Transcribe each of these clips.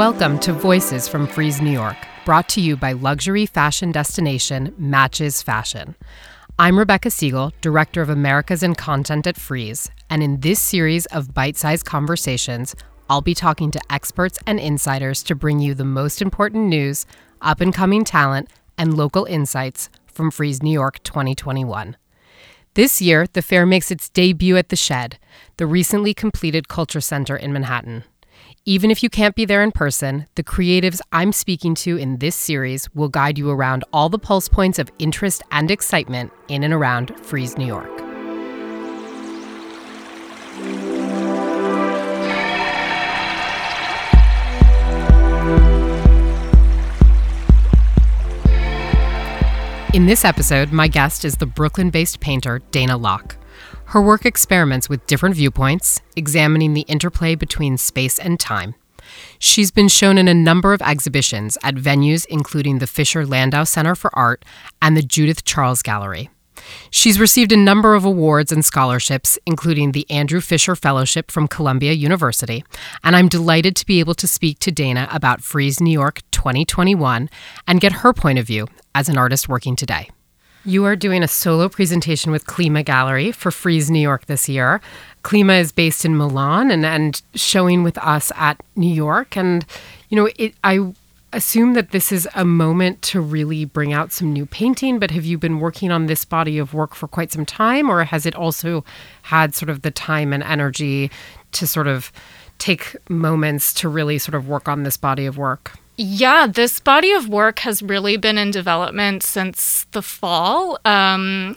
Welcome to Voices from Frieze New York, brought to you by luxury fashion destination Matches Fashion. I'm Rebecca Siegel, Director of Americas and Content at Frieze, and in this series of bite sized conversations, I'll be talking to experts and insiders to bring you the most important news, up and coming talent, and local insights from Frieze New York 2021. This year, the fair makes its debut at The Shed, the recently completed culture center in Manhattan. Even if you can't be there in person, the creatives I'm speaking to in this series will guide you around all the pulse points of interest and excitement in and around Frieze New York. In this episode, my guest is the Brooklyn based painter Dana Lok. Her work experiments with different viewpoints, examining the interplay between space and time. She's been shown in a number of exhibitions at venues including the Fisher Landau Center for Art and the Judith Charles Gallery. She's received a number of awards and scholarships, including the Andrew Fisher Fellowship from Columbia University, and I'm delighted to be able to speak to Dana about Frieze New York 2021 and get her point of view as an artist working today. You are doing a solo presentation with Clima Gallery for Frieze New York this year. Clima is based in Milan and, and showing with us at New York. And, you know, it, I assume that this is a moment to really bring out some new painting, but have you been working on this body of work for quite some time, or has it also had sort of the time and energy to sort of take moments to really sort of work on this body of work? Yeah, this body of work has really been in development since the fall. Um,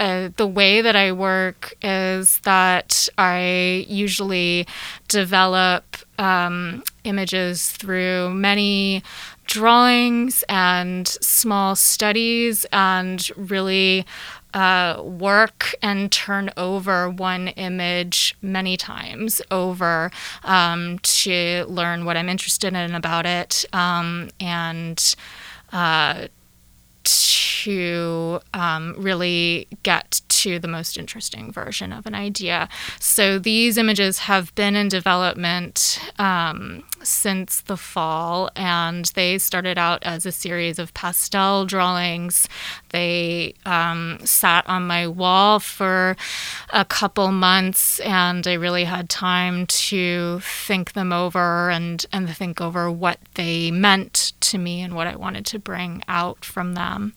uh, the way that I work is that I usually develop um, images through many drawings and small studies and really uh, work and turn over one image many times over um, to learn what I'm interested in about it um, and uh, to um, really get to the most interesting version of an idea. So these images have been in development um, since the fall, and they started out as a series of pastel drawings. They um, sat on my wall for a couple months, and I really had time to think them over and, and think over what they meant to me and what I wanted to bring out from them.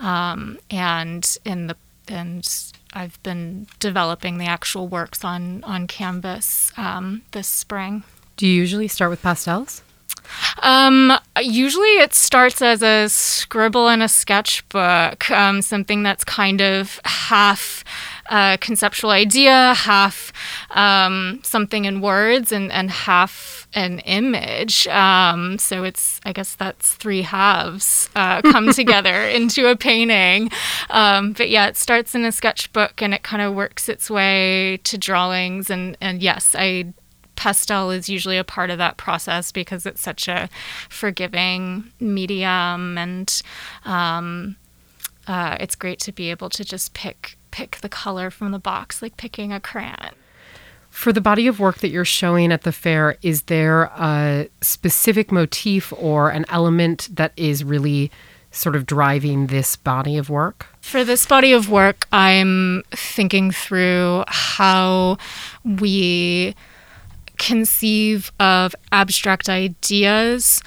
Um, and in the and I've been developing the actual works on on canvas um, this spring. Do you usually start with pastels? Um, usually it starts as a scribble in a sketchbook, um, something that's kind of half a conceptual idea, half um, something in words, and, and half an image. Um, so it's, I guess that's three halves uh, come together into a painting. Um, but yeah, it starts in a sketchbook and it kind of works its way to drawings. And, and yes, I pastel is usually a part of that process because it's such a forgiving medium and um, uh, it's great to be able to just pick pick the color from the box like picking a crayon for the body of work that you're showing at the fair is there a specific motif or an element that is really sort of driving this body of work for this body of work i'm thinking through how we conceive of abstract ideas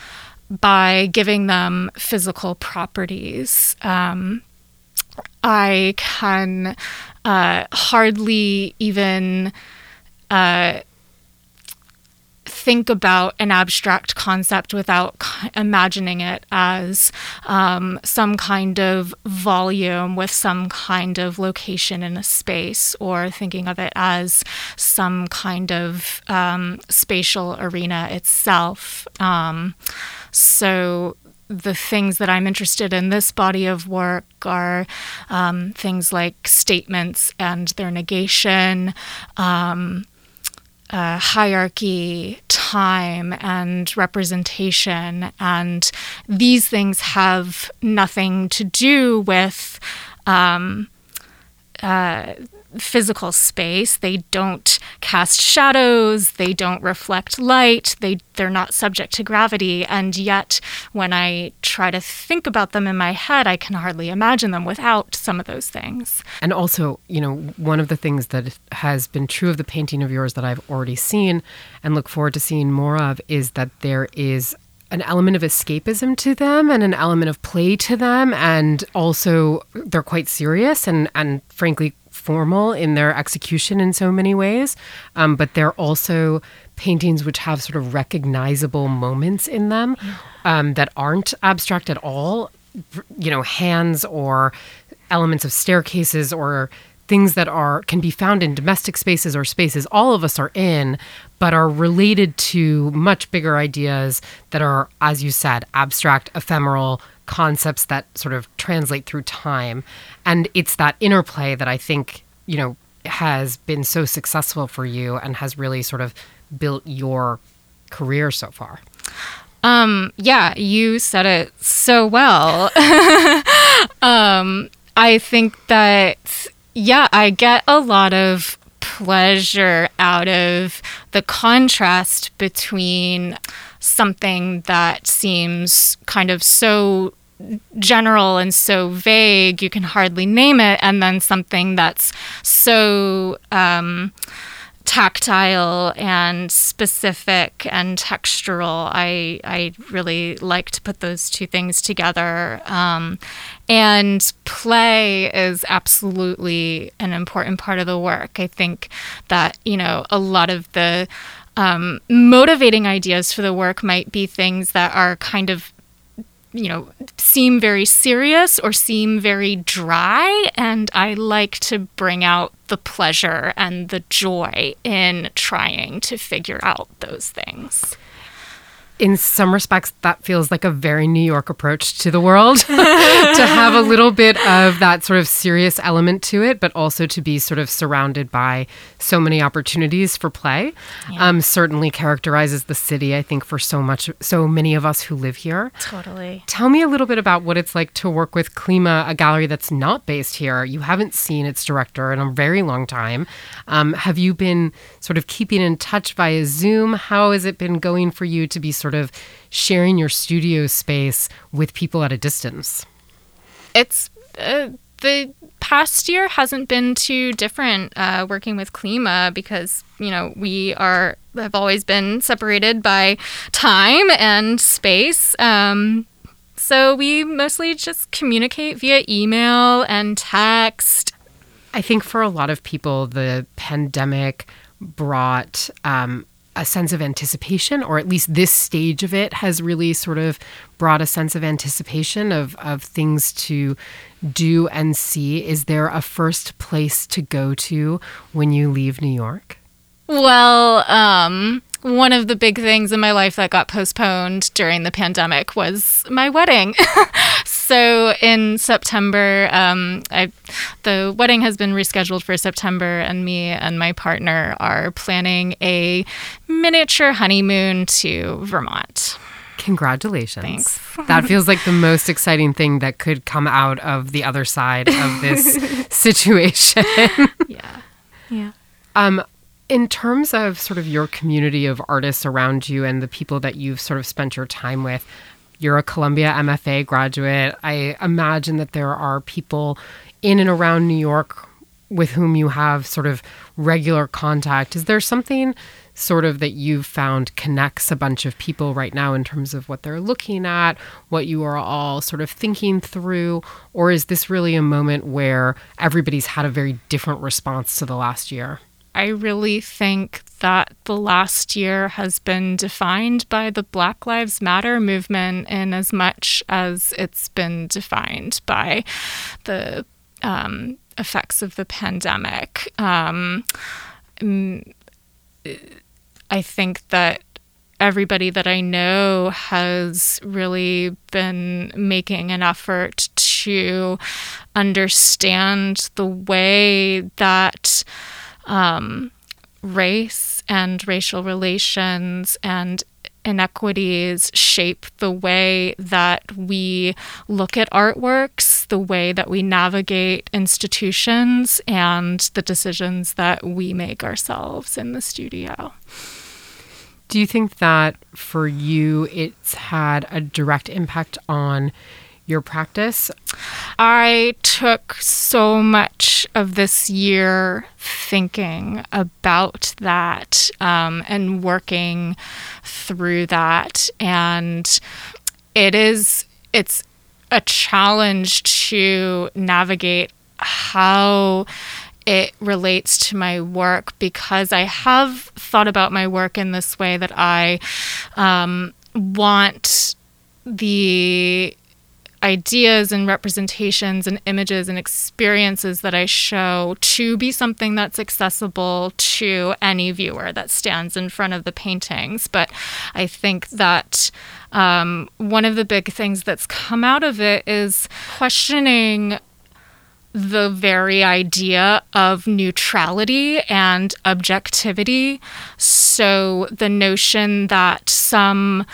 by giving them physical properties. Um, I can uh, hardly even uh, think about an abstract concept without imagining it as um, some kind of volume with some kind of location in a space, or thinking of it as some kind of um, spatial arena itself. Um, so the things that I'm interested in this body of work are um, things like statements and their negation, um, uh, hierarchy, time, and representation. And these things have nothing to do with um, uh, physical space. They don't cast shadows, they don't reflect light, they they're not subject to gravity, and yet when I try to think about them in my head, I can hardly imagine them without some of those things. And also, you know, one of the things that has been true of the painting of yours that I've already seen and look forward to seeing more of is that there is an element of escapism to them and an element of play to them and also they're quite serious and and frankly formal in their execution in so many ways, um, but they're also paintings which have sort of recognizable moments in them um, that aren't abstract at all. You know, hands or elements of staircases or things that are can be found in domestic spaces or spaces all of us are in but are related to much bigger ideas that are as you said abstract ephemeral concepts that sort of translate through time. And it's that interplay that I think, you know, has been so successful for you and has really sort of built your career so far. Um, yeah, you said it so well. um, I think that, yeah, I get a lot of pleasure out of the contrast between something that seems kind of so general and so vague you can hardly name it and then something that's so um, tactile and specific and textural i i really like to put those two things together. Um, and play is absolutely an important part of the work. I think that you know a lot of the um, motivating ideas for the work might be things that are kind of you know, seem very serious or seem very dry. And I like to bring out the pleasure and the joy in trying to figure out those things in some respects, that feels like a very New York approach to the world to have a little bit of that sort of serious element to it, but also to be sort of surrounded by so many opportunities for play. Yeah. Um, certainly characterizes the city, I think, for so much, so many of us who live here. Totally. Tell me a little bit about what it's like to work with Clima, a gallery that's not based here. You haven't seen its director in a very long time. Um, have you been sort of keeping in touch via Zoom? How has it been going for you to be sort sort of sharing your studio space with people at a distance? It's uh, the past year hasn't been too different uh, working with Clima because you know we are have always been separated by time and space. Um, so we mostly just communicate via email and text. I think for a lot of people, the pandemic brought um, a sense of anticipation, or at least this stage of it has really sort of brought a sense of anticipation of, of things to do and see. Is there a first place to go to when you leave New York? Well, um, one of the big things in my life that got postponed during the pandemic was my wedding. so in September, um, I, the wedding has been rescheduled for September, and me and my partner are planning a miniature honeymoon to Vermont. Congratulations. Thanks. that feels like the most exciting thing that could come out of the other side of this situation. yeah. Yeah. Um, in terms of sort of your community of artists around you and the people that you've sort of spent your time with, you're a Columbia MFA graduate. I imagine that there are people in and around New York with whom you have sort of regular contact. Is there something sort of that you've found connects a bunch of people right now in terms of what they're looking at, what you are all sort of thinking through? Or is this really a moment where everybody's had a very different response to the last year? I really think that the last year has been defined by the Black Lives Matter movement in as much as it's been defined by the um, effects of the pandemic. Um, I think that everybody that I know has really been making an effort to understand the way that um, race and racial relations and inequities shape the way that we look at artworks, the way that we navigate institutions, and the decisions that we make ourselves in the studio. Do you think that for you it's had a direct impact on your practice? I took so much of this year thinking about that um, and working through that. And it is, it's a challenge to navigate how it relates to my work because I have thought about my work in this way that I um, want the ideas and representations and images and experiences that I show to be something that's accessible to any viewer that stands in front of the paintings. But I think that um, one of the big things that's come out of it is questioning the very idea of neutrality and objectivity. So the notion that some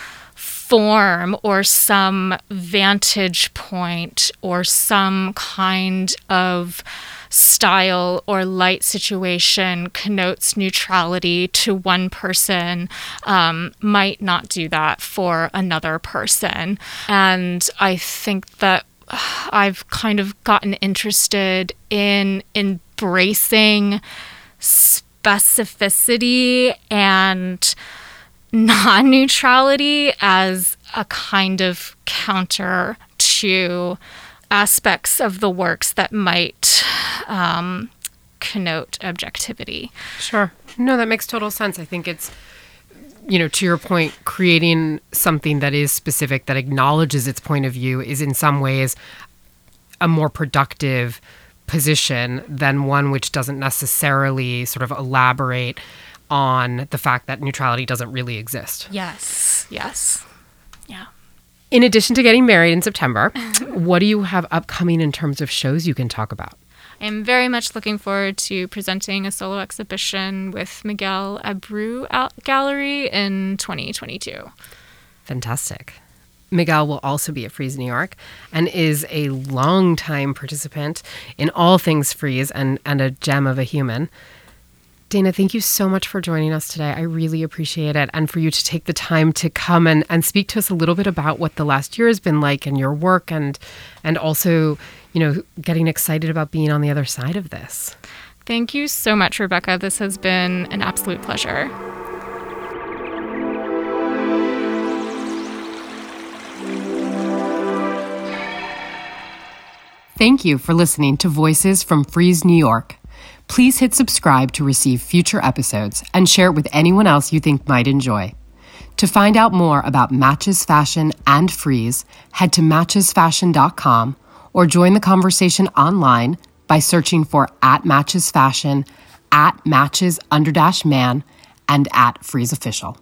form or some vantage point or some kind of style or light situation connotes neutrality to one person um, might not do that for another person. And I think that I've kind of gotten interested in embracing specificity and non neutrality as a kind of counter to aspects of the works that might um, connote objectivity. Sure. No, that makes total sense. I think it's you know, to your point, creating something that is specific, that acknowledges its point of view, is in some ways a more productive position than one which doesn't necessarily sort of elaborate on the fact that neutrality doesn't really exist. Yes, yes. Yeah. In addition to getting married in September, what do you have upcoming in terms of shows you can talk about? I'm very much looking forward to presenting a solo exhibition with Miguel Abreu Gallery in 2022. Fantastic. Miguel will also be at Frieze New York and is a longtime participant in all things Frieze and, and a gem of a human. Dana, thank you so much for joining us today. I really appreciate it. And for you to take the time to come and, and speak to us a little bit about what the last year has been like and your work and and also, you know, getting excited about being on the other side of this. Thank you so much, Rebecca. This has been an absolute pleasure. Thank you for listening to Voices from Frieze New York. Please hit subscribe to receive future episodes and share it with anyone else you think might enjoy. To find out more about Matches Fashion and Frieze, head to matchesfashion.com or join the conversation online by searching for at Matches Fashion, at Matches Underdash Man, and at Frieze Official.